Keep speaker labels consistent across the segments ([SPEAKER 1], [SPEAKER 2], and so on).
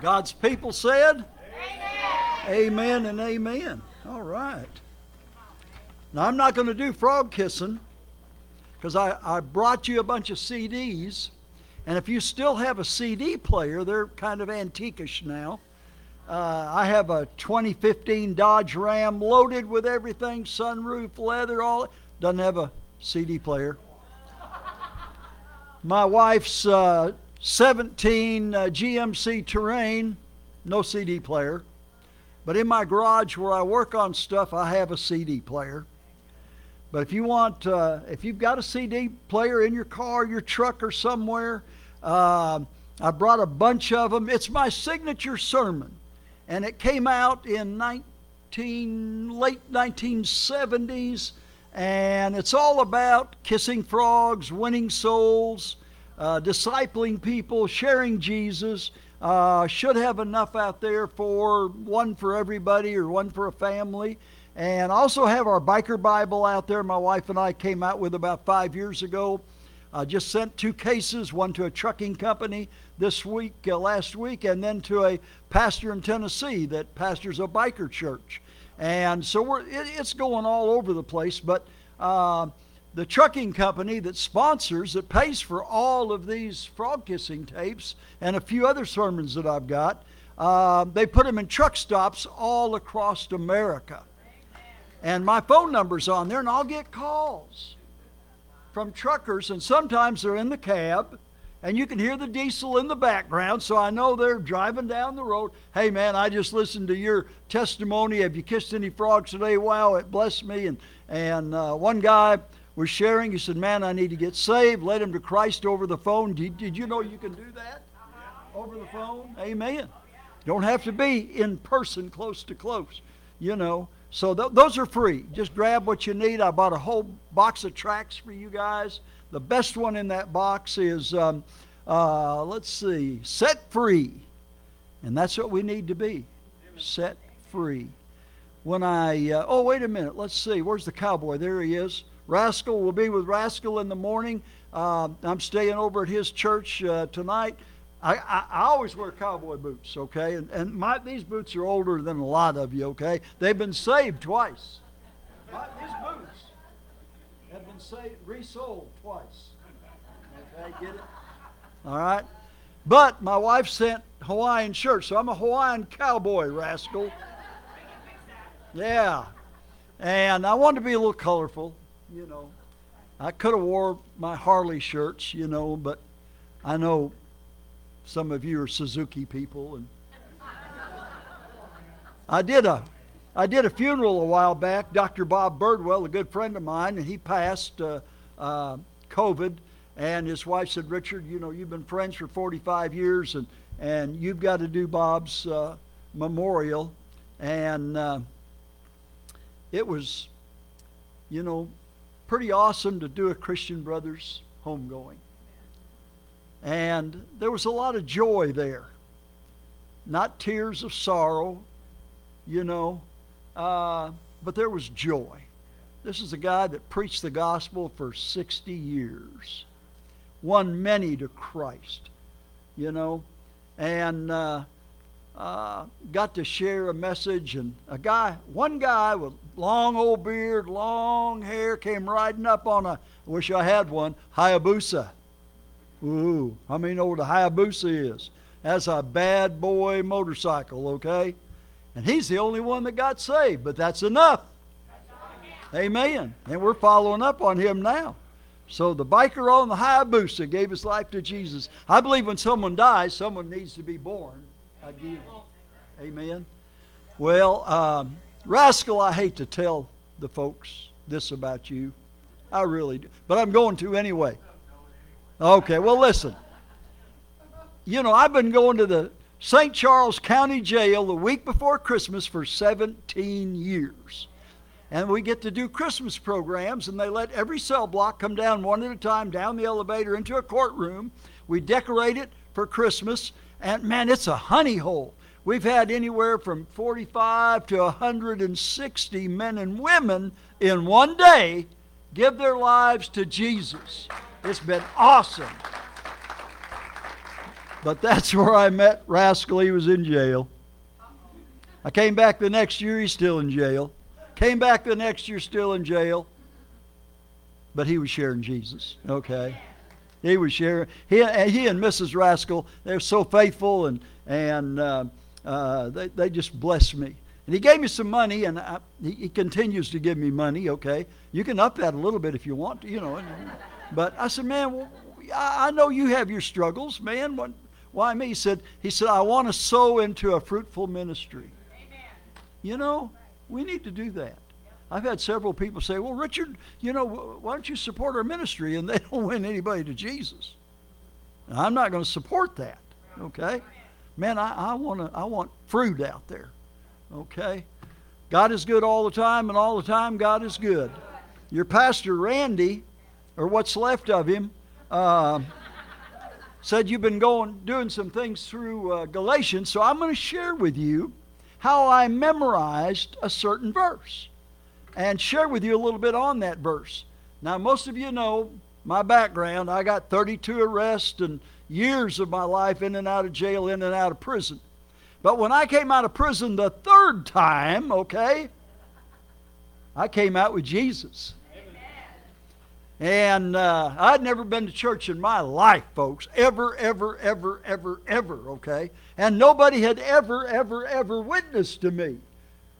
[SPEAKER 1] God's people said, Amen. Amen and amen. All right. Now, I'm not going to do frog kissing because I, I brought you a bunch of CDs. And if you still have a CD player, they're kind of antiquish now. Uh, I have a 2015 Dodge Ram loaded with everything sunroof, leather, all. Doesn't have a CD player. My wife's uh, 17 uh, GMC Terrain, no CD player. But in my garage where I work on stuff, I have a CD player. But if you want, uh, if you've got a CD player in your car, your truck, or somewhere, uh, I brought a bunch of them. It's my signature sermon, and it came out in 19 late 1970s, and it's all about kissing frogs, winning souls uh, discipling people, sharing Jesus. Uh, should have enough out there for one for everybody or one for a family. And also have our biker Bible out there. My wife and I came out with about five years ago. I just sent two cases, one to a trucking company this week, uh, last week, and then to a pastor in Tennessee that pastors a biker church. And so we're, it, it's going all over the place. But uh, the trucking company that sponsors, that pays for all of these frog kissing tapes and a few other sermons that I've got, uh, they put them in truck stops all across America. And my phone number's on there, and I'll get calls from truckers, and sometimes they're in the cab, and you can hear the diesel in the background, so I know they're driving down the road. Hey, man, I just listened to your testimony. Have you kissed any frogs today? Wow, it blessed me. And, and uh, one guy, was sharing. He said, Man, I need to get saved. Led him to Christ over the phone. Did, did you know you can do that? Over the phone? Amen. Don't have to be in person, close to close, you know. So th- those are free. Just grab what you need. I bought a whole box of tracts for you guys. The best one in that box is, um, uh, let's see, set free. And that's what we need to be set free. When I, uh, oh, wait a minute. Let's see. Where's the cowboy? There he is. Rascal will be with Rascal in the morning. Uh, I'm staying over at his church uh, tonight. I, I, I, always wear cowboy boots, okay? And, and my, these boots are older than a lot of you, okay? They've been saved twice. My, these boots have been saved, resold twice. Okay, get it? All right? But my wife sent Hawaiian shirts, so I'm a Hawaiian cowboy, rascal. Yeah. And I wanted to be a little colorful you know. I could have wore my Harley shirts, you know, but I know some of you are Suzuki people and I did a I did a funeral a while back. Dr. Bob Birdwell, a good friend of mine, and he passed uh, uh, COVID. And his wife said, "Richard, you know, you've been friends for 45 years, and and you've got to do Bob's uh, memorial." And uh, it was, you know, pretty awesome to do a Christian Brothers homegoing. And there was a lot of joy there. Not tears of sorrow, you know, uh, but there was joy. This is a guy that preached the gospel for 60 years, won many to Christ, you know, and uh, uh, got to share a message, and a guy, one guy long old beard, long hair, came riding up on a, I wish I had one, Hayabusa. Ooh, know what a Hayabusa is? That's a bad boy motorcycle, okay? And he's the only one that got saved, but that's enough. Amen. And we're following up on him now. So the biker on the Hayabusa gave his life to Jesus. I believe when someone dies, someone needs to be born again. Amen. Well, um, Rascal, I hate to tell the folks this about you. I really do. But I'm going to anyway. Okay, well, listen. You know, I've been going to the St. Charles County Jail the week before Christmas for 17 years. And we get to do Christmas programs, and they let every cell block come down one at a time down the elevator into a courtroom. We decorate it for Christmas, and man, it's a honey hole. We've had anywhere from 45 to 160 men and women in one day give their lives to Jesus. It's been awesome. But that's where I met Rascal. He was in jail. I came back the next year, he's still in jail. Came back the next year, still in jail. But he was sharing Jesus. Okay. He was sharing. He, he and Mrs. Rascal, they're so faithful and, and uh, uh, they, they just blessed me. And he gave me some money, and I, he, he, continues to give me money, okay? You can up that a little bit if you want to, you know. but I said, man, well, I, I know you have your struggles, man. What, why me? He said, he said, I want to sow into a fruitful ministry. Amen. You know, we need to do that. I've had several people say, well, Richard, you know, why don't you support our ministry? And they don't win anybody to Jesus. Now, I'm not going to support that, okay? Man, I, I, wanna, I want fruit out there. Okay? God is good all the time, and all the time God is good. Your pastor, Randy, or what's left of him, uh, said you've been going doing some things through uh, Galatians, so I'm going to share with you how I memorized a certain verse and share with you a little bit on that verse. Now, most of you know my background. I got 32 arrests and years of my life in and out of jail, in and out of prison. But when I came out of prison the third time, okay, I came out with Jesus. And uh, I'd never been to church in my life, folks. Ever, ever, ever, ever, ever, okay? And nobody had ever, ever, ever witnessed to me.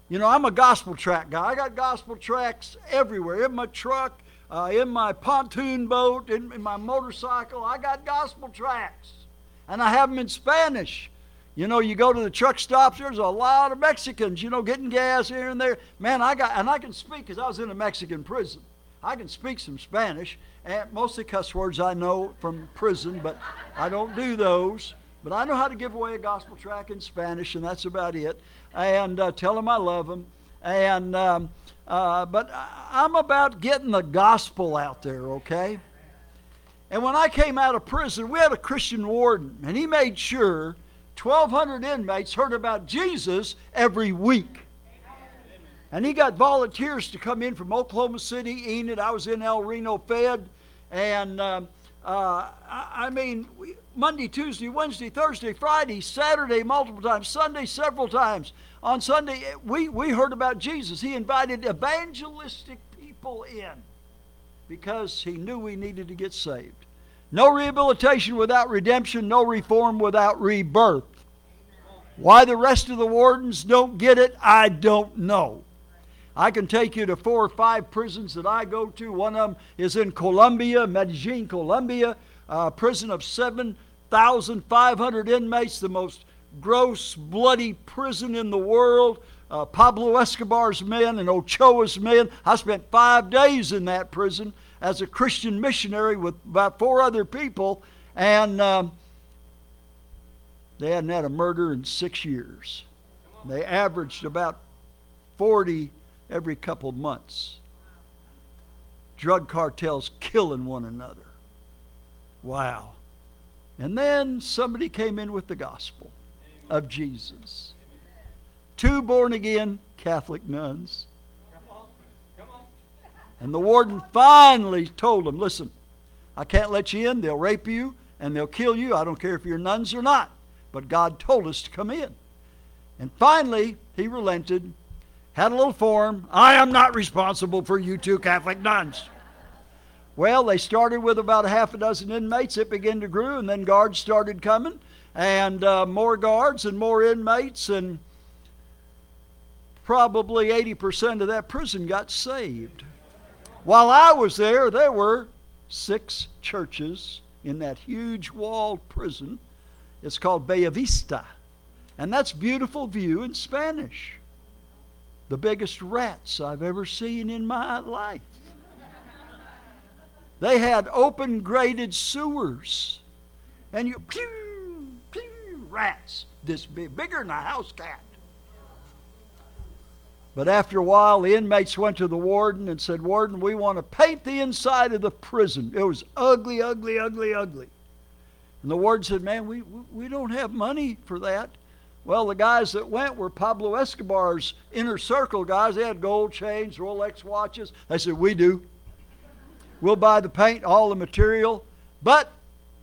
[SPEAKER 1] You know, I'm a gospel tract guy. I got gospel tracts everywhere in my truck, uh, in my pontoon boat, in, in my motorcycle. I got gospel tracts. And I have them in Spanish. You know, you go to the truck stops, there's a lot of Mexicans, you know, getting gas here and there. Man, I got, and I can speak because I was in a Mexican prison. I can speak some Spanish, and mostly cuss words I know from prison, but I don't do those. But I know how to give away a gospel tract in Spanish, and that's about it. And uh, tell them I love them. And, um, uh, but I'm about getting the gospel out there, okay? And when I came out of prison, we had a Christian warden, and he made sure 1,200 inmates heard about Jesus every week. And he got volunteers to come in from Oklahoma City, Enid. I was in El Reno Fed. And um, uh, I mean, Monday, Tuesday, Wednesday, Thursday, Friday, Saturday, multiple times, Sunday, several times. On Sunday, we, we heard about Jesus. He invited evangelistic people in because he knew we needed to get saved. No rehabilitation without redemption, no reform without rebirth. Why the rest of the wardens don't get it, I don't know. I can take you to four or five prisons that I go to. One of them is in Colombia, Medellin, Colombia, a prison of 7,500 inmates, the most gross, bloody prison in the world. Uh, Pablo Escobar's men and Ochoa's men. I spent five days in that prison as a Christian missionary with about four other people, and um, they hadn't had a murder in six years. They averaged about 40 every couple months. Drug cartels killing one another. Wow. And then somebody came in with the gospel of Jesus. Two born again Catholic nuns and the warden finally told them, listen, I can't let you in. They'll rape you and they'll kill you. I don't care if you're nuns or not. But God told us to come in. And finally, he relented, had a little form. I am not responsible for you two Catholic nuns. Well, they started with about a half a dozen inmates. It began to grow, and then guards started coming, and uh, more guards and more inmates, and probably 80% of that prison got saved. While I was there, there were six churches in that huge walled prison. It's called Bella Vista. And that's beautiful view in Spanish. The biggest rats I've ever seen in my life. They had open graded sewers. And you, pew, pew, rats this big, bigger than a house cat. But after a while, the inmates went to the warden and said, Warden, we want to paint the inside of the prison. It was ugly, ugly, ugly, ugly. And the warden said, Man, we, we don't have money for that. Well, the guys that went were Pablo Escobar's inner circle guys. They had gold chains, Rolex watches. They said, We do. We'll buy the paint, all the material. But,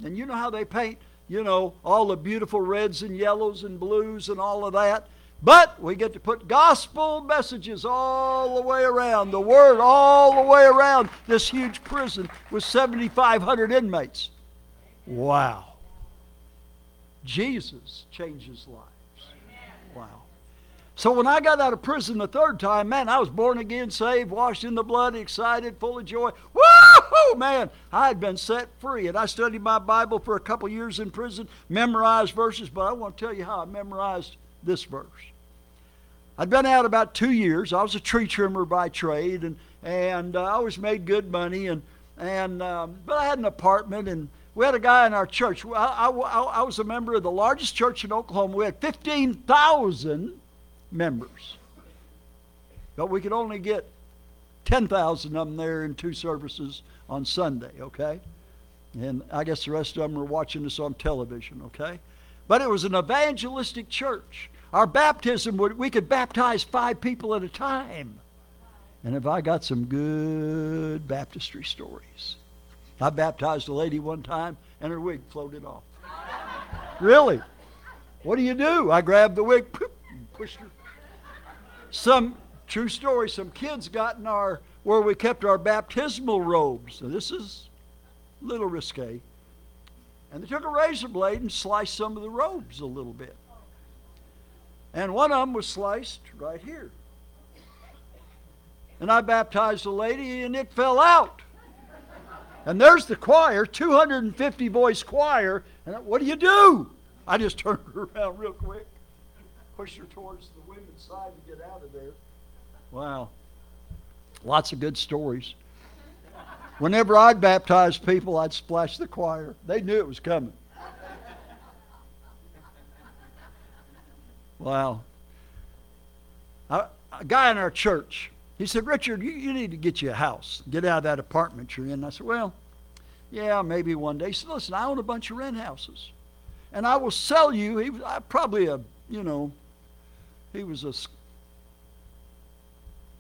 [SPEAKER 1] and you know how they paint, you know, all the beautiful reds and yellows and blues and all of that. But we get to put gospel messages all the way around, the word all the way around this huge prison with 7,500 inmates. Wow. Jesus changes lives. So when I got out of prison the third time, man, I was born again, saved, washed in the blood, excited, full of joy. Woo! Man, I had been set free. And I studied my Bible for a couple years in prison, memorized verses, but I want to tell you how I memorized this verse. I'd been out about two years. I was a tree trimmer by trade, and, and uh, I always made good money. And, and, um, but I had an apartment, and we had a guy in our church. I, I, I was a member of the largest church in Oklahoma. We had 15,000 members. But we could only get 10,000 of them there in two services on Sunday, okay? And I guess the rest of them were watching us on television, okay? But it was an evangelistic church. Our baptism, would, we could baptize five people at a time. And if I got some good baptistry stories. I baptized a lady one time and her wig floated off. really? What do you do? I grabbed the wig, pushed her some true story, some kids got in our where we kept our baptismal robes. So this is a little risque. And they took a razor blade and sliced some of the robes a little bit. And one of them was sliced right here. And I baptized a lady and it fell out. And there's the choir, 250 voice choir. And what do you do? I just turned around real quick, pushed her towards the women's side to get out of there. Wow. Lots of good stories. Whenever I'd baptize people, I'd splash the choir. They knew it was coming. Wow. A, guy in our church, he said, Richard, you, you need to get you a house. Get out of that apartment you're in. I said, Well, yeah, maybe one day. He said, Listen, I own a bunch of rent houses. And I will sell you, he uh, was probably a, you know, he was a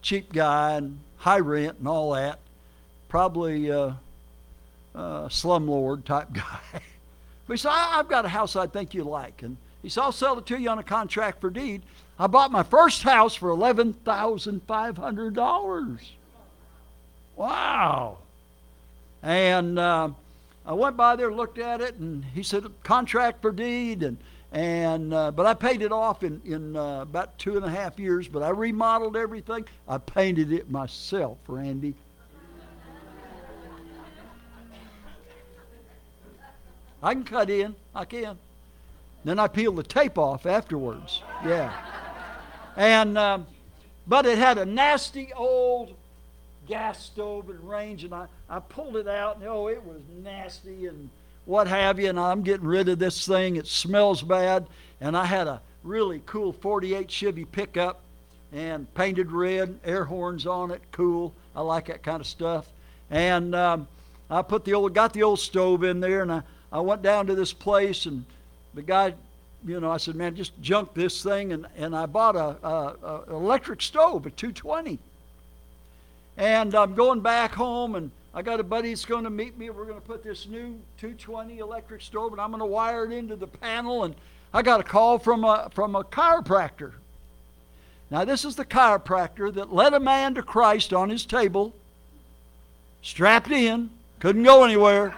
[SPEAKER 1] cheap guy and high rent and all that. Probably a, a slumlord type guy. but he said, I've got a house I think you like. And he said, I'll sell it to you on a contract for deed. I bought my first house for $11,500. Wow. And uh, I went by there, looked at it, and he said, contract for deed. And and uh, but I paid it off in in uh, about two and a half years. But I remodeled everything. I painted it myself, Randy. I can cut in. I can. Then I peeled the tape off afterwards. Yeah. And um, but it had a nasty old gas stove and range, and I, I pulled it out, and oh, it was nasty and what have you, and I'm getting rid of this thing. It smells bad. And I had a really cool 48 Chevy pickup and painted red, air horns on it, cool. I like that kind of stuff. And um, I put the old, got the old stove in there, and I, I went down to this place, and the guy, you know, I said, man, just junk this thing, and, and I bought a, a, a electric stove, a 220. And I'm going back home, and I got a buddy that's going to meet me. We're going to put this new 220 electric stove, and I'm going to wire it into the panel. And I got a call from a from a chiropractor. Now this is the chiropractor that led a man to Christ on his table, strapped in, couldn't go anywhere.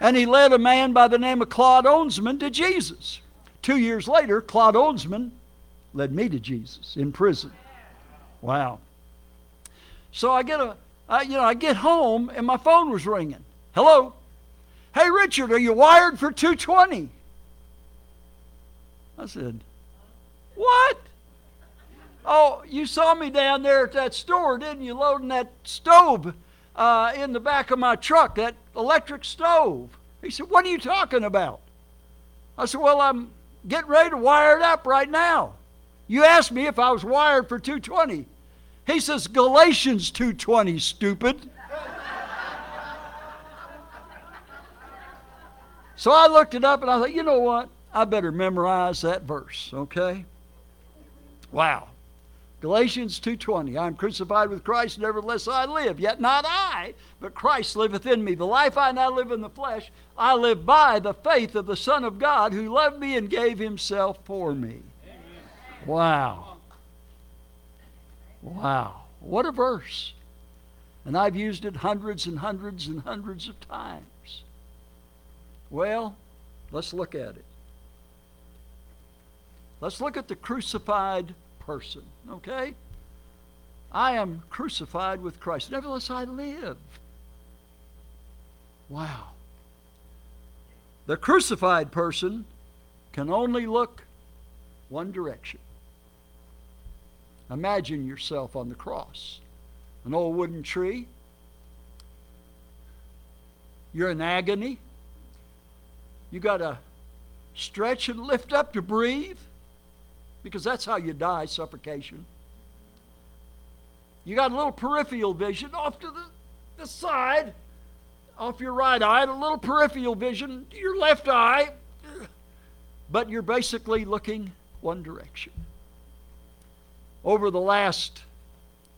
[SPEAKER 1] and he led a man by the name of Claude Onsman to Jesus. Two years later, Claude Onsman led me to Jesus in prison. Wow. So I get a I, you know, I get home and my phone was ringing. Hello? Hey, Richard, are you wired for 220? I said, What? Oh, you saw me down there at that store, didn't you, loading that stove uh, in the back of my truck, that electric stove. He said, What are you talking about? I said, Well, I'm getting ready to wire it up right now. You asked me if I was wired for 220. He says Galatians 2:20, stupid. so I looked it up and I thought, you know what? I better memorize that verse, okay? Wow. Galatians 2:20 I am crucified with Christ nevertheless I live yet not I but Christ liveth in me the life I now live in the flesh I live by the faith of the son of God who loved me and gave himself for me Amen. Wow Wow what a verse and I've used it hundreds and hundreds and hundreds of times Well let's look at it Let's look at the crucified person, okay? I am crucified with Christ. Nevertheless, I live. Wow. The crucified person can only look one direction. Imagine yourself on the cross, an old wooden tree. You're in agony. You got to stretch and lift up to breathe because that's how you die suffocation. You got a little peripheral vision off to the, the side, off your right eye, and a little peripheral vision to your left eye, but you're basically looking one direction. Over the last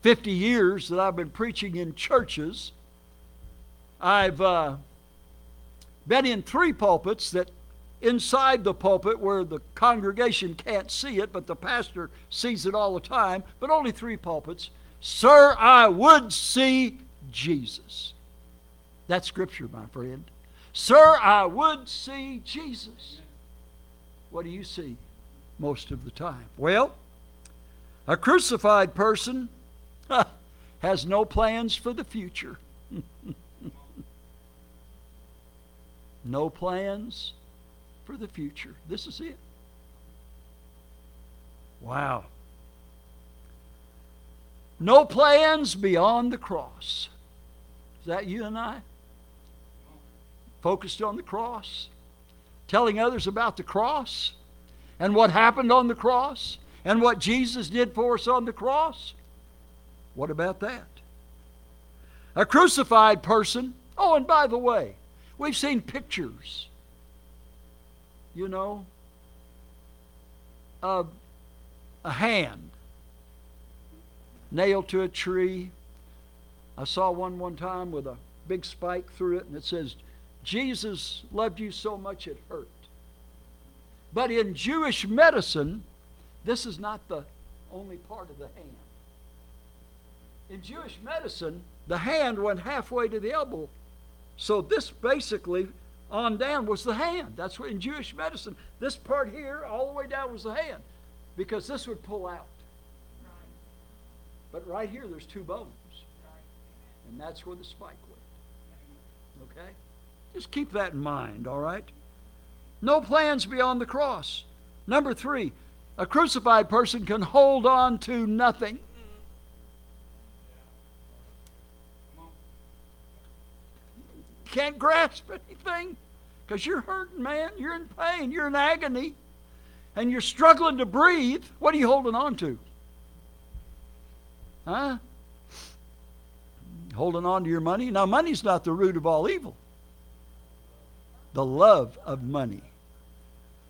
[SPEAKER 1] 50 years that I've been preaching in churches, I've uh, been in three pulpits that inside the pulpit where the congregation can't see it, but the pastor sees it all the time, but only three pulpits. Sir, I would see Jesus. That's scripture, my friend. Sir, I would see Jesus. What do you see most of the time? Well, a crucified person has no plans for the future. no plans for the future. This is it. Wow. No plans beyond the cross. Is that you and I? Focused on the cross? Telling others about the cross? And what happened on the cross? And what Jesus did for us on the cross? What about that? A crucified person. Oh, and by the way, we've seen pictures you know, of a hand nailed to a tree. I saw one one time with a big spike through it, and it says, Jesus loved you so much it hurt. But in Jewish medicine, this is not the only part of the hand. In Jewish medicine, the hand went halfway to the elbow. So this basically on down was the hand. That's what in Jewish medicine, this part here, all the way down was the hand, because this would pull out. But right here, there's two bones, and that's where the spike went. Okay? Just keep that in mind, all right? No plans beyond the cross. Number three, a crucified person can hold on to nothing. can't grasp anything because you're hurting, man. You're in pain. You're in agony. And you're struggling to breathe. What are you holding on to? Huh? Holding on to your money? Now, money's not the root of all evil. The love of money.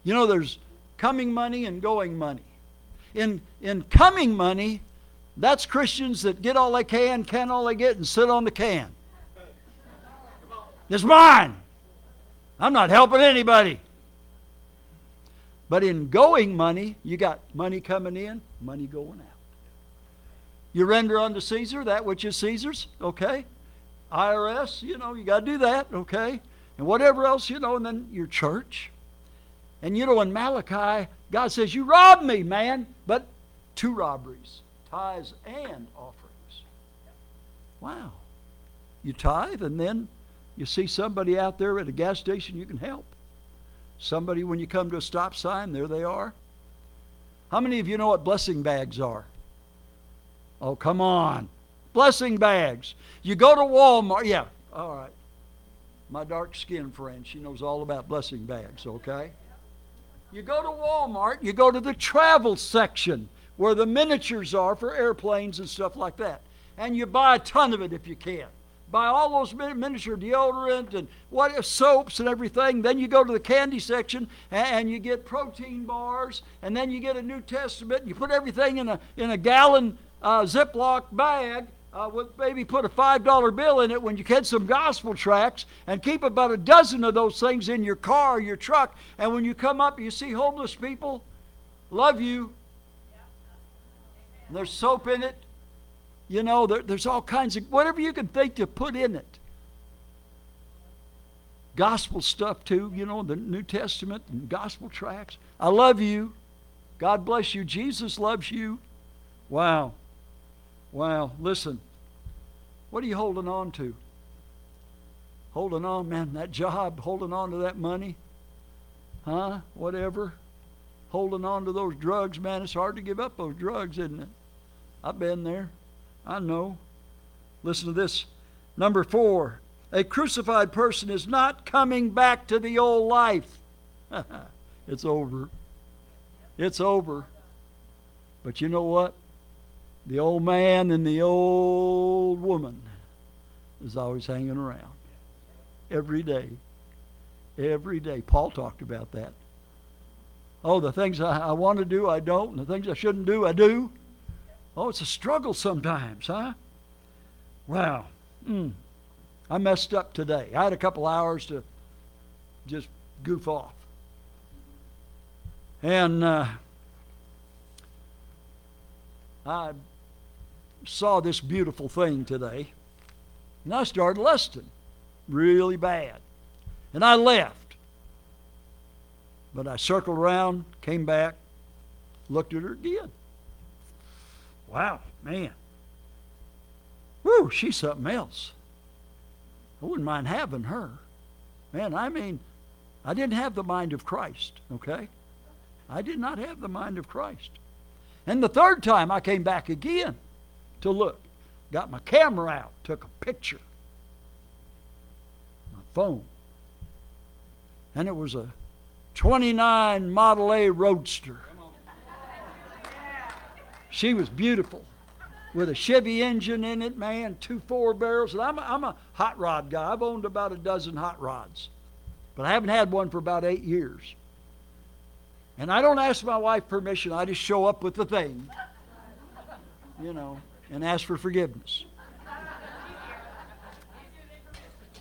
[SPEAKER 1] You know, there's coming money and going money. In, in coming money, that's Christians that get all they can, can all they get, and sit on the can. It's mine. I'm not helping anybody. But in going money, you got money coming in, money going out. You render unto Caesar that which is Caesar's, okay? IRS, you know, you got to do that, okay? And whatever else, you know, and then your church. And you know, in Malachi, God says, You robbed me, man, but two robberies tithes and offerings. Wow. You tithe and then you see somebody out there at a gas station, you can help. Somebody, when you come to a stop sign, there they are. How many of you know what blessing bags are? Oh, come on. Blessing bags. You go to Walmart. Yeah, all right. My dark skinned friend, she knows all about blessing bags, okay? You go to Walmart, you go to the travel section where the miniatures are for airplanes and stuff like that. And you buy a ton of it if you can. buy all those miniature deodorant and what soaps and everything. Then you go to the candy section and you get protein bars, and then you get a New Testament. You put everything in a in a gallon uh, Ziploc bag. Uh, with maybe put a five dollar bill in it when you get some gospel tracts and keep about a dozen of those things in your car or your truck and when you come up you see homeless people love you and there's soap in it you know, there, there's all kinds of whatever you can think to put in it. Gospel stuff too, you know, the New Testament and gospel tracts. I love you. God bless you. Jesus loves you. Wow. Wow. Listen, what are you holding on to? Holding on, man, that job, holding on to that money, huh? Whatever. Holding on to those drugs, man, it's hard to give up those drugs, isn't it? I've been there. I know. Listen to this. Number four, a crucified person is not coming back to the old life. it's over. It's over. But you know what? The old man and the old woman is always hanging around. Every day. Every day. Paul talked about that. Oh, the things I, I want to do, I don't, and the things I shouldn't do, I do. Oh, it's a struggle sometimes, huh? Wow. Mm. I messed up today. I had a couple hours to just goof off. And uh, I saw this beautiful thing today, and I started lusting really bad. And I left. But I circled around, came back, looked at her again. Wow, man. Woo, she's something else. I wouldn't mind having her. Man, I mean, I didn't have the mind of Christ, okay? I did not have the mind of Christ. And the third time I came back again to look. Got my camera out, took a picture. My phone. And it was a 29 Model A Roadster. She was beautiful with a Chevy engine in it, man, two four barrels. And I'm a, I'm a hot rod guy. I've owned about a dozen hot rods, but I haven't had one for about eight years. And I don't ask my wife permission. I just show up with the thing, you know, and ask for forgiveness.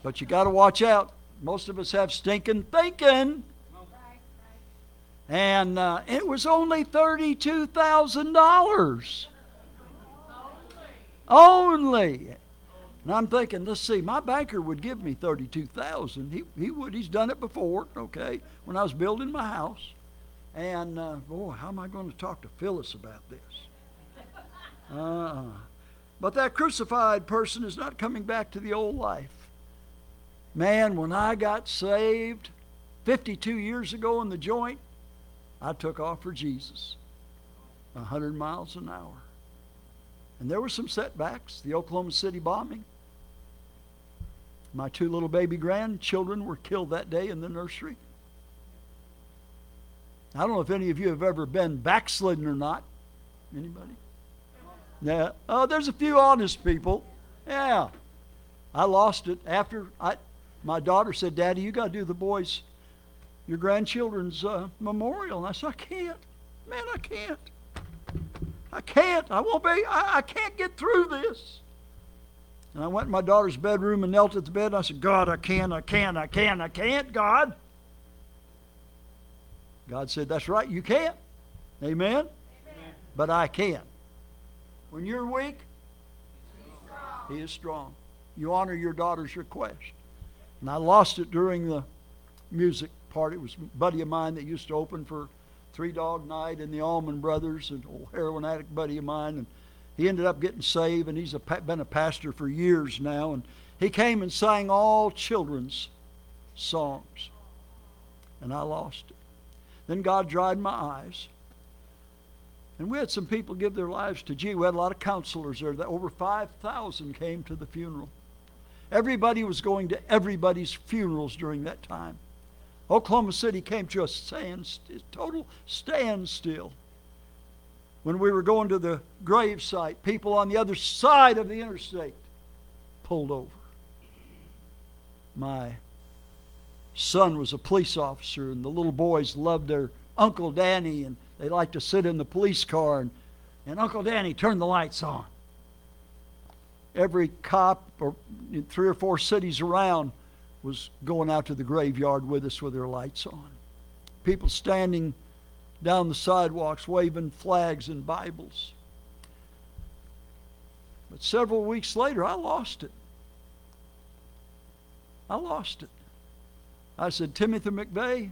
[SPEAKER 1] But you got to watch out. Most of us have stinking thinking. And uh, it was only $32,000. Only. And I'm thinking, let's see, my banker would give me 32000 He He would. He's done it before, okay, when I was building my house. And, uh, boy, how am I going to talk to Phyllis about this? Uh, but that crucified person is not coming back to the old life. Man, when I got saved 52 years ago in the joint, I took off for Jesus, 100 miles an hour. And there were some setbacks, the Oklahoma City bombing. My two little baby grandchildren were killed that day in the nursery. I don't know if any of you have ever been backslidden or not. Anybody? Yeah. Oh, there's a few honest people. Yeah. I lost it after I, my daughter said, Daddy, you got to do the boys' your grandchildren's uh, memorial. And I said, I can't. Man, I can't. I can't. I won't be. I, I can't get through this. And I went in my daughter's bedroom and knelt at the bed. And I said, God, I can't, I can't, I can't, I can't, God. God said, That's right, you can't. Amen? Amen. But I can. When you're weak, He is strong. You honor your daughter's request. And I lost it during the music part. It was a buddy of mine that used to open for Three Dog Night and the Allman Brothers, an old heroin addict buddy of mine. And he ended up getting saved, and he's a, been a pastor for years now. And he came and sang all children's songs. And I lost it. Then God dried my eyes. And we had some people give their lives to Jesus. We had a lot of counselors there. Over 5,000 came to the funeral. Everybody was going to everybody's funerals during that time. Oklahoma City came to a stand, total standstill. When we were going to the grave site, people on the other side of the interstate pulled over. my son was a police officer, and the little boys loved their Uncle Danny, and they liked to sit in the police car, and, and Uncle Danny turned the lights on. Every cop or in three or four cities around was going out to the graveyard with us with their lights on. People standing down the sidewalks waving flags and Bibles. But several weeks later, I lost it. I lost it. I said, Timothy McVeigh,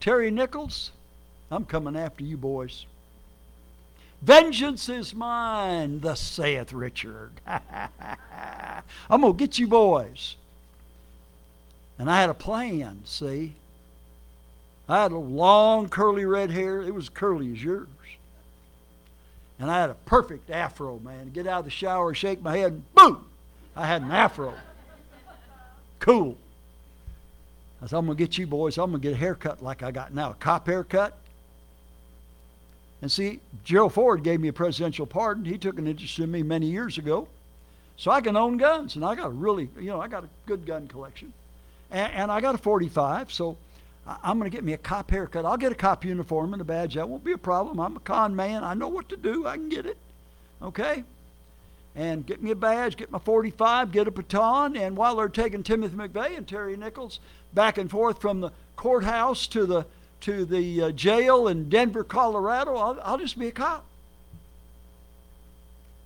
[SPEAKER 1] Terry Nichols, I'm coming after you boys. Vengeance is mine, thus saith Richard. I'm going to get you boys. And I had a plan, see? I had a long curly red hair. It was curly as yours. And I had a perfect afro, man. Get out of the shower, shake my head, and boom! I had an afro. Cool. I said, I'm going to get you boys, I'm going to get a haircut like I got now, a cop haircut. And see, Gerald Ford gave me a presidential pardon. He took an interest in me many years ago. So I can own guns, and I got a really, you know, I got a good gun collection. And, and I got a 45, so I'm going to get me a cop haircut. I'll get a cop uniform and a badge. That won't be a problem. I'm a con man. I know what to do. I can get it. Okay? And get me a badge, get my 45, get a baton. And while they're taking Timothy McVeigh and Terry Nichols back and forth from the courthouse to the to the uh, jail in Denver, Colorado, I'll, I'll just be a cop.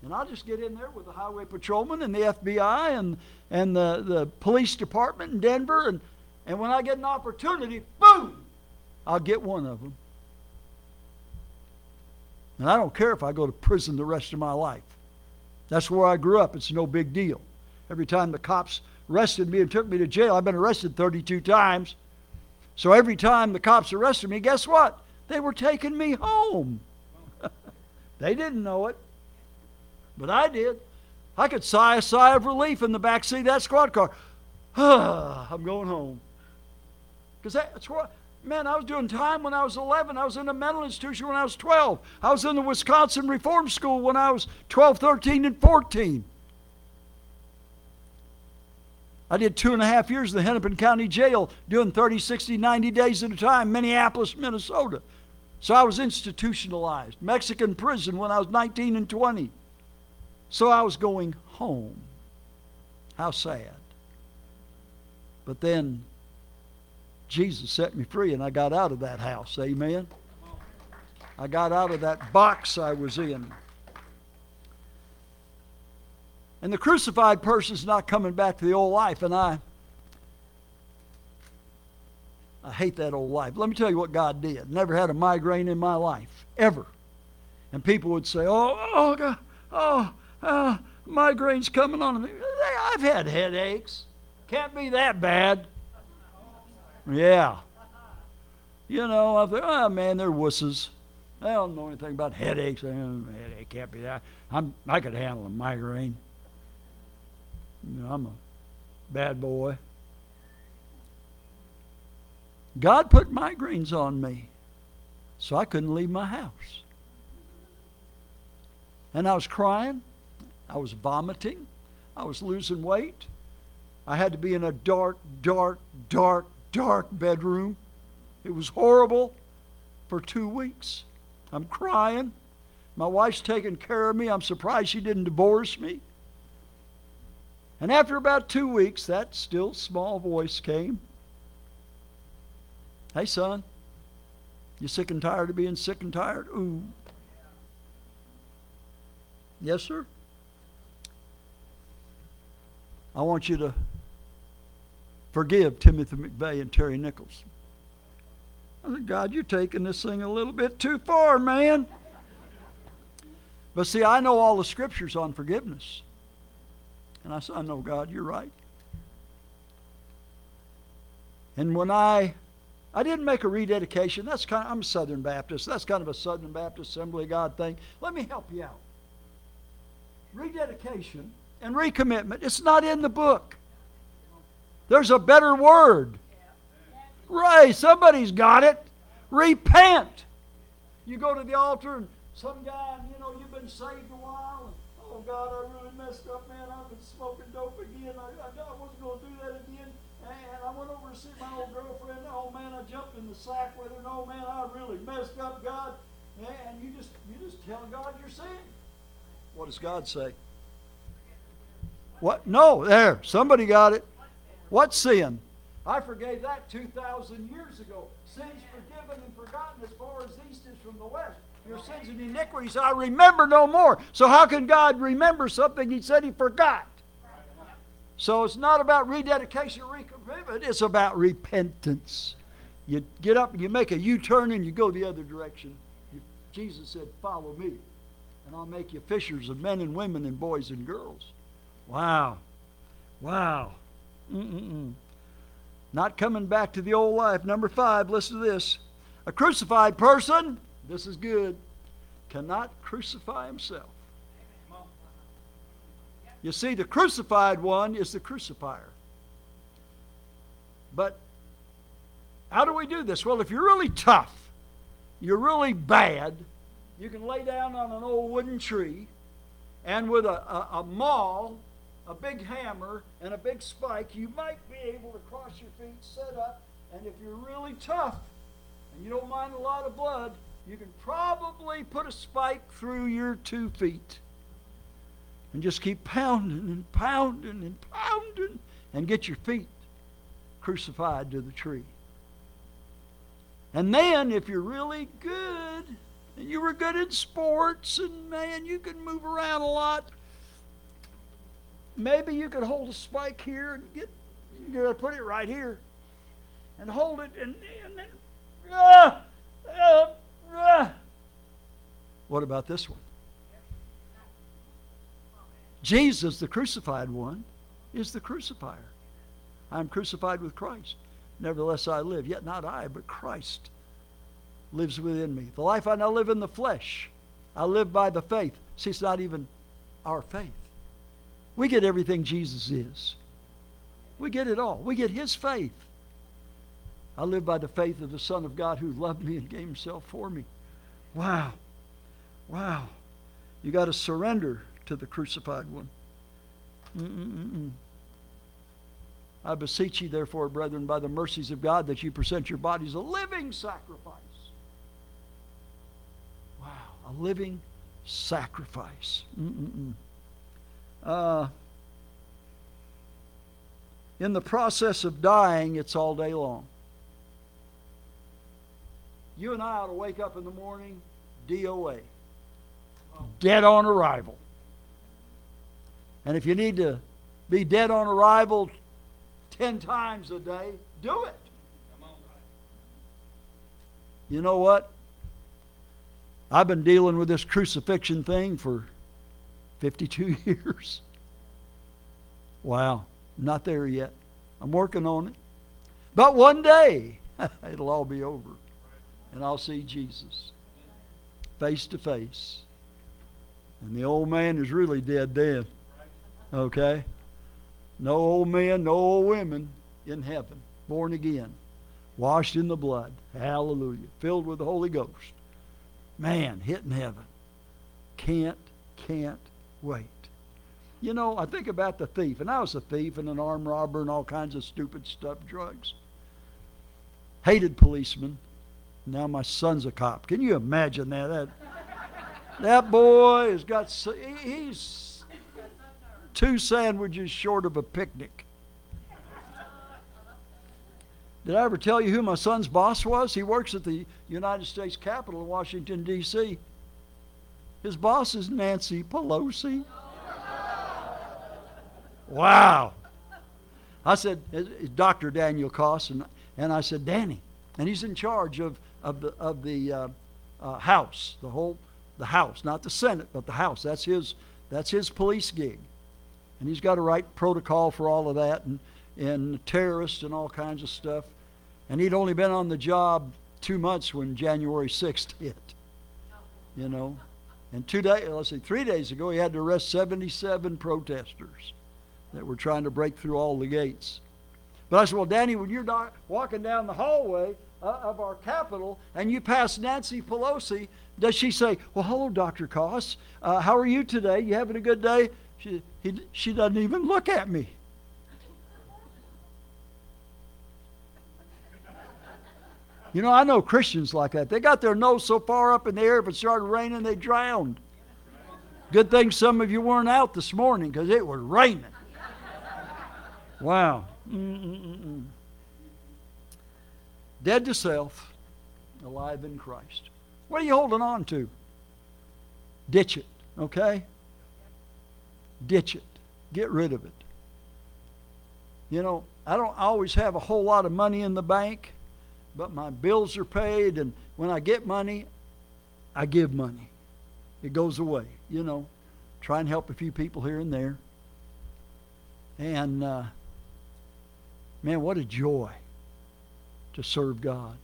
[SPEAKER 1] And I'll just get in there with the highway patrolman and the FBI and, and the, the police department in Denver and and when I get an opportunity, boom, I'll get one of them. And I don't care if I go to prison the rest of my life. That's where I grew up. It's no big deal. Every time the cops arrested me and took me to jail, I've been arrested 32 times. So every time the cops arrested me, guess what? They were taking me home. they didn't know it, but I did. I could sigh a sigh of relief in the back seat of that squad car. I'm going home. Because that's what, man, I was doing time when I was 11. I was in a mental institution when I was 12. I was in the Wisconsin Reform School when I was 12, 13, and 14. I did two and a half years in the Hennepin County Jail, doing 30, 60, 90 days at a time, Minneapolis, Minnesota. So I was institutionalized. Mexican prison when I was 19 and 20. So I was going home. How sad. But then Jesus set me free and I got out of that house. Amen. I got out of that box I was in. And the crucified person's not coming back to the old life, and I I hate that old life. Let me tell you what God did. Never had a migraine in my life, ever. And people would say, "Oh, oh, God, oh, uh, migraine's coming on me." I've had headaches. Can't be that bad. Yeah. You know, I think, oh man, they're wusses. They don't know anything about headaches. Headache can't be that. I'm, I could handle a migraine. You know, I'm a bad boy. God put migraines on me, so I couldn't leave my house. And I was crying. I was vomiting. I was losing weight. I had to be in a dark, dark, dark, dark bedroom. It was horrible for two weeks. I'm crying. My wife's taking care of me. I'm surprised she didn't divorce me. And after about two weeks, that still small voice came. Hey, son, you sick and tired of being sick and tired? Ooh. Yes, sir. I want you to forgive Timothy McVeigh and Terry Nichols. I said, God, you're taking this thing a little bit too far, man. But see, I know all the scriptures on forgiveness. And I said, I know, God, you're right. And when I I didn't make a rededication. That's kind of, I'm a Southern Baptist. That's kind of a Southern Baptist Assembly of God thing. Let me help you out. Rededication and recommitment, it's not in the book. There's a better word. Right, somebody's got it. Repent. You go to the altar and some guy, you know, you've been saved a while, God, I really messed up, man. I've been smoking dope again. I, I, I wasn't going to do that again. And I went over to see my old girlfriend. Oh man, I jumped in the sack with her. Oh man, I really messed up, God. And you just you just tell God you're sin. What does God say? What? No, there. Somebody got it. What sin? I forgave that 2,000 years ago. Sins forgiven and forgotten as far as east is from the west. Your sins and iniquities I remember no more. So how can God remember something he said he forgot? So it's not about rededication or recommitment. It's about repentance. You get up and you make a U-turn and you go the other direction. Jesus said, follow me and I'll make you fishers of men and women and boys and girls. Wow. Wow. Mm-mm-mm. Not coming back to the old life. Number five, listen to this. A crucified person, this is good, cannot crucify himself. You see, the crucified one is the crucifier. But how do we do this? Well, if you're really tough, you're really bad, you can lay down on an old wooden tree and with a, a, a maul a big hammer and a big spike, you might be able to cross your feet, set up, and if you're really tough and you don't mind a lot of blood, you can probably put a spike through your two feet and just keep pounding and pounding and pounding and get your feet crucified to the tree. And then, if you're really good and you were good in sports and man, you can move around a lot, maybe you could hold a spike here and get you gotta put it right here and hold it and, and then uh, uh. What about this one? Jesus the crucified one is the crucifier. I'm crucified with christ. Nevertheless i live. Yet not i but christ lives within me. The life i now live in the flesh i live by the faith. See it's not even our faith. We get everything Jesus is. We get it all. We get his faith. I live by the faith of the Son of God who loved me and gave himself for me. Wow. Wow. You got to surrender to the crucified one. Mm-mm-mm. I beseech you, therefore, brethren, by the mercies of God, that you present your bodies a living sacrifice. Wow, a living sacrifice. Mm-mm-mm. Uh, in the process of dying, it's all day long. You and I ought to wake up in the morning, DOA, oh. dead on arrival. And if you need to be dead on arrival 10 times a day, do it. You know what? I've been dealing with this crucifixion thing for 52 years. Wow, not there yet. I'm working on it. But one day, it'll all be over. And I'll see Jesus face to face. And the old man is really dead then. Okay? No old men, no old women in heaven, born again, washed in the blood. Hallelujah. Filled with the Holy Ghost. Man, hitting heaven. Can't, can't wait. You know, I think about the thief, and I was a thief and an armed robber and all kinds of stupid stuff, drugs. Hated policemen. Now my son's a cop. Can you imagine that? That, that boy has got, he's two sandwiches short of a picnic. Did I ever tell you who my son's boss was? He works at the United States Capitol in Washington, D.C. His boss is Nancy Pelosi. Wow. I said, Dr. Daniel Coss, and, and I said, Danny. And he's in charge of, of the, of the uh, uh, House, the whole, the House, not the Senate, but the House. That's his, that's his police gig. And he's got to write protocol for all of that and, and terrorists and all kinds of stuff. And he'd only been on the job two months when January 6th hit. You know, and two days, let's see, three days ago, he had to arrest 77 protesters that were trying to break through all the gates. But I said, well, Danny, when you're walking down the hallway of our capitol and you pass Nancy Pelosi, does she say, well, hello, Dr. Coss. Uh, how are you today? You having a good day? She, he, she doesn't even look at me. You know, I know Christians like that. They got their nose so far up in the air, if it started raining, they drowned. Good thing some of you weren't out this morning because it was raining. Wow. Mm-mm-mm. Dead to self, alive in Christ. What are you holding on to? Ditch it, okay? Ditch it. Get rid of it. You know, I don't always have a whole lot of money in the bank, but my bills are paid, and when I get money, I give money. It goes away, you know. Try and help a few people here and there. And, uh, man, what a joy to serve God.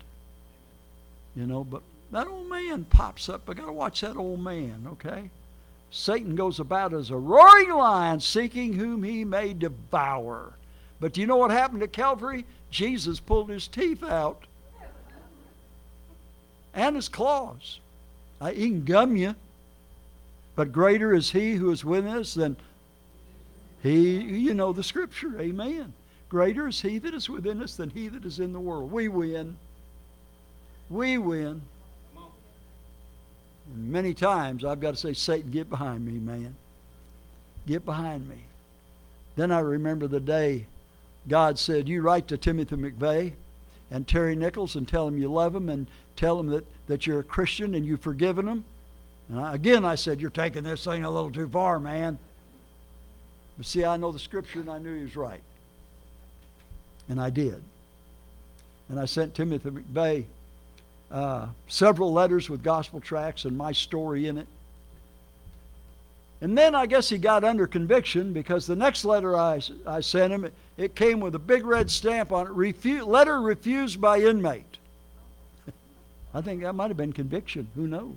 [SPEAKER 1] You know, but that old man pops up. I got to watch that old man, okay? Satan goes about as a roaring lion, seeking whom he may devour. But do you know what happened at Calvary? Jesus pulled his teeth out and his claws. I, he can gum you, but greater is he who is with us than he, you know the scripture. Amen. Greater is he that is within us than he that is in the world. We win. We win. And many times I've got to say, Satan, get behind me, man. Get behind me. Then I remember the day God said, You write to Timothy McVeigh and Terry Nichols and tell them you love them and tell them that, that you're a Christian and you've forgiven them. And I, again, I said, You're taking this thing a little too far, man. But see, I know the scripture and I knew he was right. And I did. And I sent Timothy McVeigh uh, several letters with gospel tracts and my story in it. And then I guess he got under conviction because the next letter I, I sent him, it, it came with a big red stamp on it refu- letter refused by inmate. I think that might have been conviction. Who knows?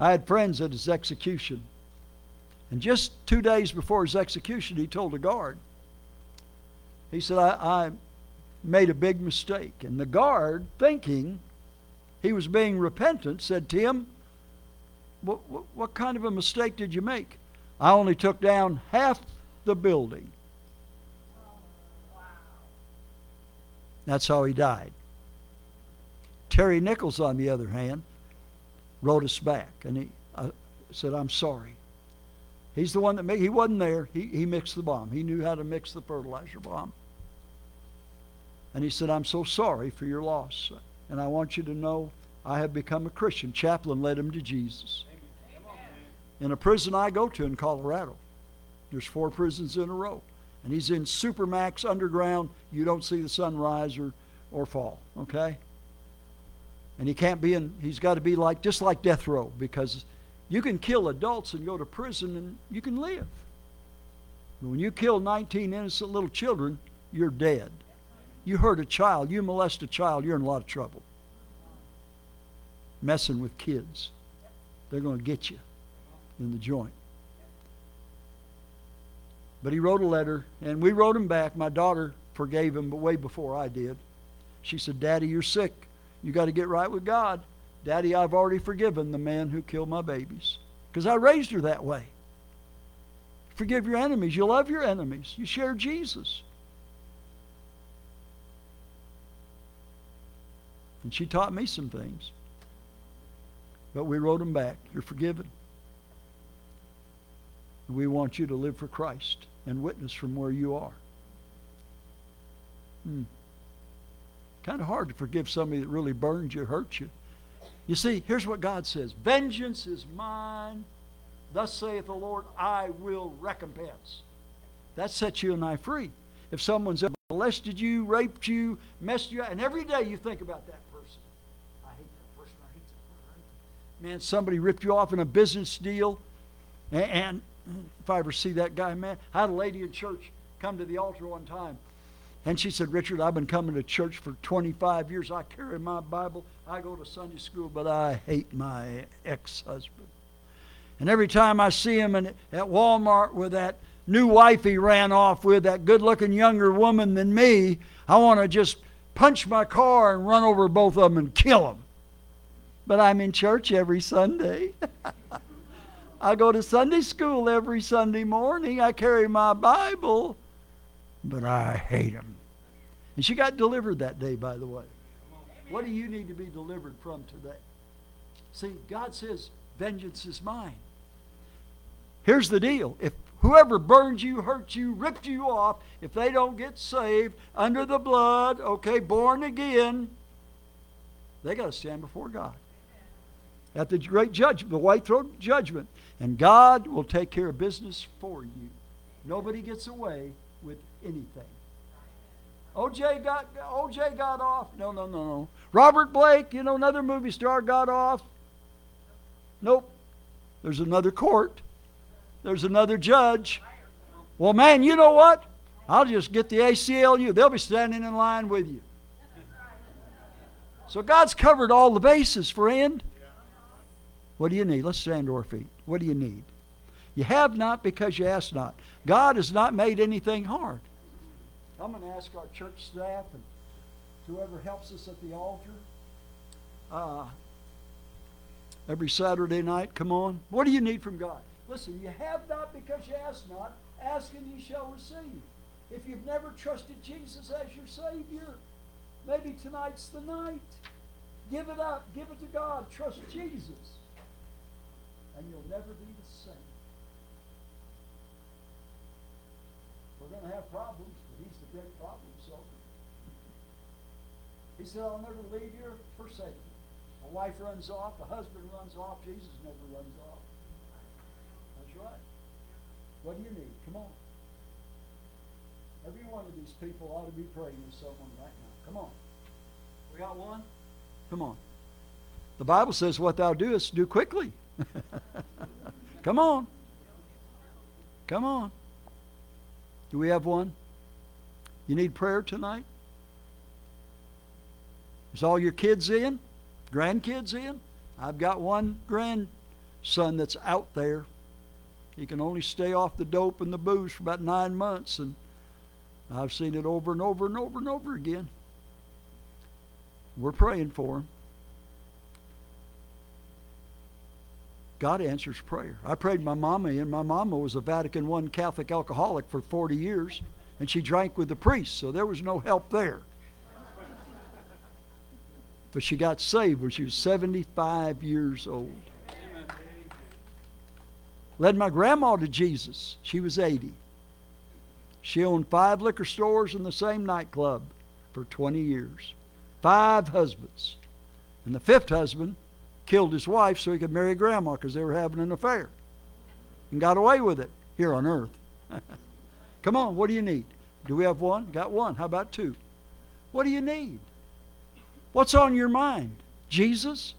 [SPEAKER 1] I had friends at his execution. And just two days before his execution, he told a guard, he said, I, I made a big mistake. And the guard, thinking he was being repentant, said, Tim, what, what, what kind of a mistake did you make? I only took down half the building. That's how he died. Terry Nichols, on the other hand, wrote us back, and he uh, said, "I'm sorry." He's the one that made. He wasn't there. He he mixed the bomb. He knew how to mix the fertilizer bomb. And he said, I'm so sorry for your loss. And I want you to know I have become a Christian. Chaplain led him to Jesus. In a prison I go to in Colorado, there's four prisons in a row. And he's in Supermax underground. You don't see the sun rise or, or fall, okay? And he can't be in, he's got to be like, just like death row, because you can kill adults and go to prison and you can live. But When you kill 19 innocent little children, you're dead. You hurt a child, you molest a child, you're in a lot of trouble. Messing with kids. They're going to get you in the joint. But he wrote a letter, and we wrote him back. My daughter forgave him, but way before I did. She said, Daddy, you're sick. You got to get right with God. Daddy, I've already forgiven the man who killed my babies. Because I raised her that way. Forgive your enemies. You love your enemies. You share Jesus. And she taught me some things. But we wrote them back. You're forgiven. We want you to live for Christ and witness from where you are. Hmm. Kind of hard to forgive somebody that really burned you, hurt you. You see, here's what God says Vengeance is mine. Thus saith the Lord, I will recompense. That sets you and I free. If someone's molested you, raped you, messed you and every day you think about that man, somebody ripped you off in a business deal. And, and if I ever see that guy, man, I had a lady in church come to the altar one time. And she said, Richard, I've been coming to church for 25 years. I carry my Bible. I go to Sunday school, but I hate my ex husband. And every time I see him in, at Walmart with that new wife he ran off with, that good looking younger woman than me, I want to just punch my car and run over both of them and kill them but I'm in church every Sunday. I go to Sunday school every Sunday morning. I carry my Bible, but I hate him. And she got delivered that day, by the way. What do you need to be delivered from today? See, God says, vengeance is mine. Here's the deal. If whoever burned you, hurt you, ripped you off, if they don't get saved under the blood, okay, born again, they got to stand before God. At the great judgment, the white throne judgment. And God will take care of business for you. Nobody gets away with anything. OJ got OJ got off. No, no, no, no. Robert Blake, you know, another movie star got off. Nope. There's another court. There's another judge. Well, man, you know what? I'll just get the ACLU. They'll be standing in line with you. So God's covered all the bases, friend. What do you need? Let's stand to our feet. What do you need? You have not because you ask not. God has not made anything hard. I'm going to ask our church staff and whoever helps us at the altar uh, every Saturday night. Come on. What do you need from God? Listen, you have not because you ask not. Ask and you shall receive. If you've never trusted Jesus as your Savior, maybe tonight's the night. Give it up. Give it to God. Trust Jesus. And you'll never be the same. We're going to have problems, but He's the great problem solver. He said, I'll never leave you or forsake you. A wife runs off, a husband runs off, Jesus never runs off. That's right. What do you need? Come on. Every one of these people ought to be praying with someone right now. Come on. We got one? Come on. The Bible says, What thou doest, do quickly. Come on. Come on. Do we have one? You need prayer tonight? Is all your kids in? Grandkids in? I've got one grandson that's out there. He can only stay off the dope and the booze for about nine months, and I've seen it over and over and over and over again. We're praying for him. God answers prayer. I prayed my mama in. My mama was a Vatican I Catholic alcoholic for 40 years, and she drank with the priest, so there was no help there. But she got saved when she was 75 years old. Led my grandma to Jesus. She was 80. She owned five liquor stores and the same nightclub for 20 years. Five husbands. And the fifth husband killed his wife so he could marry grandma because they were having an affair. And got away with it here on earth. Come on, what do you need? Do we have one? Got one. How about two? What do you need? What's on your mind? Jesus?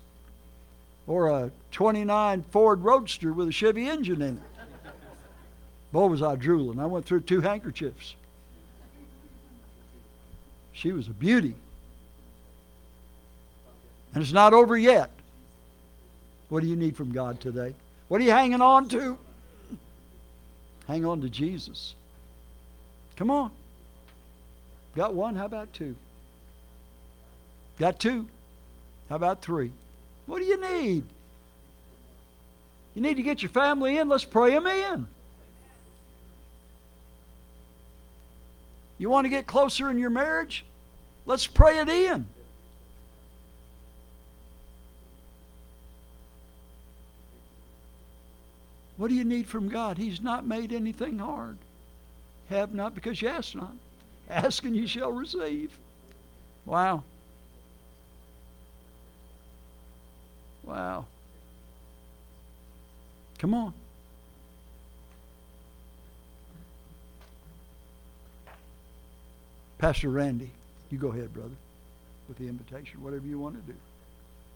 [SPEAKER 1] Or a 29 Ford Roadster with a Chevy engine in it? Boy, was I drooling. I went through two handkerchiefs. She was a beauty. And it's not over yet. What do you need from God today? What are you hanging on to? Hang on to Jesus. Come on. Got one? How about two? Got two? How about three? What do you need? You need to get your family in. Let's pray them in. You want to get closer in your marriage? Let's pray it in. What do you need from God? He's not made anything hard. Have not because you ask not. Ask and you shall receive. Wow. Wow. Come on. Pastor Randy, you go ahead, brother, with the invitation, whatever you want to do.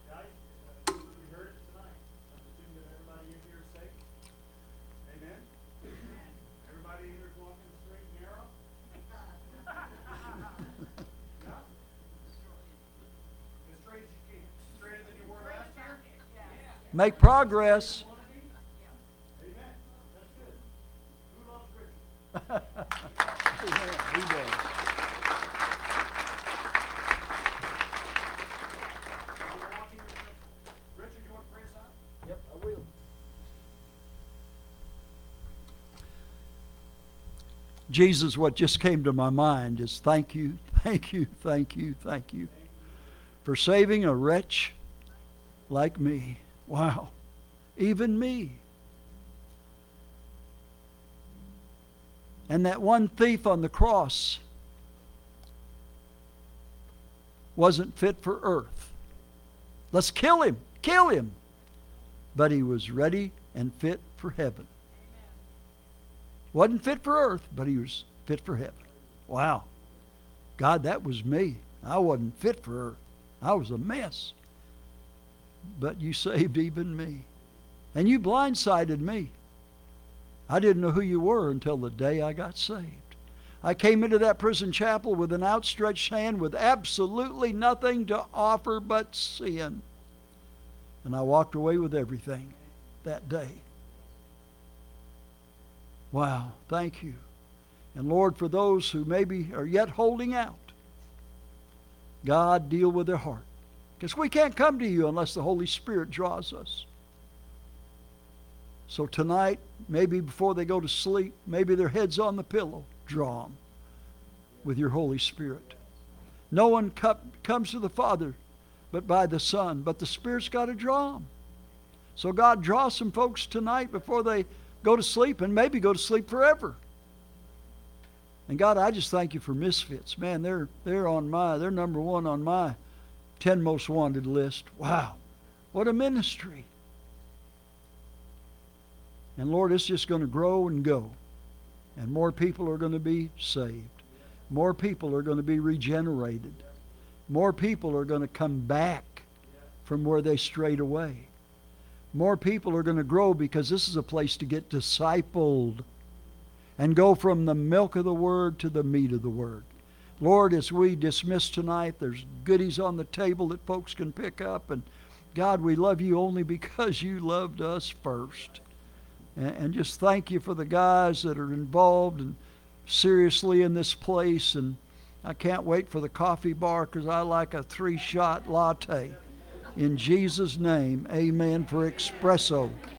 [SPEAKER 2] Guys, uh, you heard it tonight. I'm assuming that everybody in here is safe. Amen? Everybody in here is walking straight and narrow? Yeah? As straight as you can. Straighter than you were last year?
[SPEAKER 1] Make progress.
[SPEAKER 2] Amen. That's good. Who loves Richard?
[SPEAKER 1] He does.
[SPEAKER 2] You're watching Richard. Richard, you want to pray us
[SPEAKER 1] progress. Jesus, what just came to my mind is thank you, Thank you, thank you, thank you for saving a wretch like me. Wow. Even me. And that one thief on the cross wasn't fit for earth. Let's kill him, kill him. But he was ready and fit for heaven. Wasn't fit for earth, but he was fit for heaven. Wow. God, that was me. I wasn't fit for earth. I was a mess. But you saved even me. And you blindsided me. I didn't know who you were until the day I got saved. I came into that prison chapel with an outstretched hand with absolutely nothing to offer but sin. And I walked away with everything that day. Wow, thank you. And Lord, for those who maybe are yet holding out, God, deal with their heart. Because we can't come to you unless the Holy Spirit draws us. So tonight, maybe before they go to sleep, maybe their head's on the pillow, draw them with your Holy Spirit. No one co- comes to the Father but by the Son, but the Spirit's got to draw them. So God, draw some folks tonight before they go to sleep and maybe go to sleep forever. And God, I just thank you for misfits. Man, they're they're on my they're number one on my ten most wanted list. Wow. What a ministry. And Lord, it's just going to grow and go. And more people are going to be saved. More people are going to be regenerated. More people are going to come back from where they strayed away. More people are going to grow because this is a place to get discipled and go from the milk of the Word to the meat of the Word. Lord, as we dismiss tonight, there's goodies on the table that folks can pick up. And God, we love you only because you loved us first. And, and just thank you for the guys that are involved and seriously in this place. And I can't wait for the coffee bar because I like a three shot latte. In Jesus' name, amen for espresso.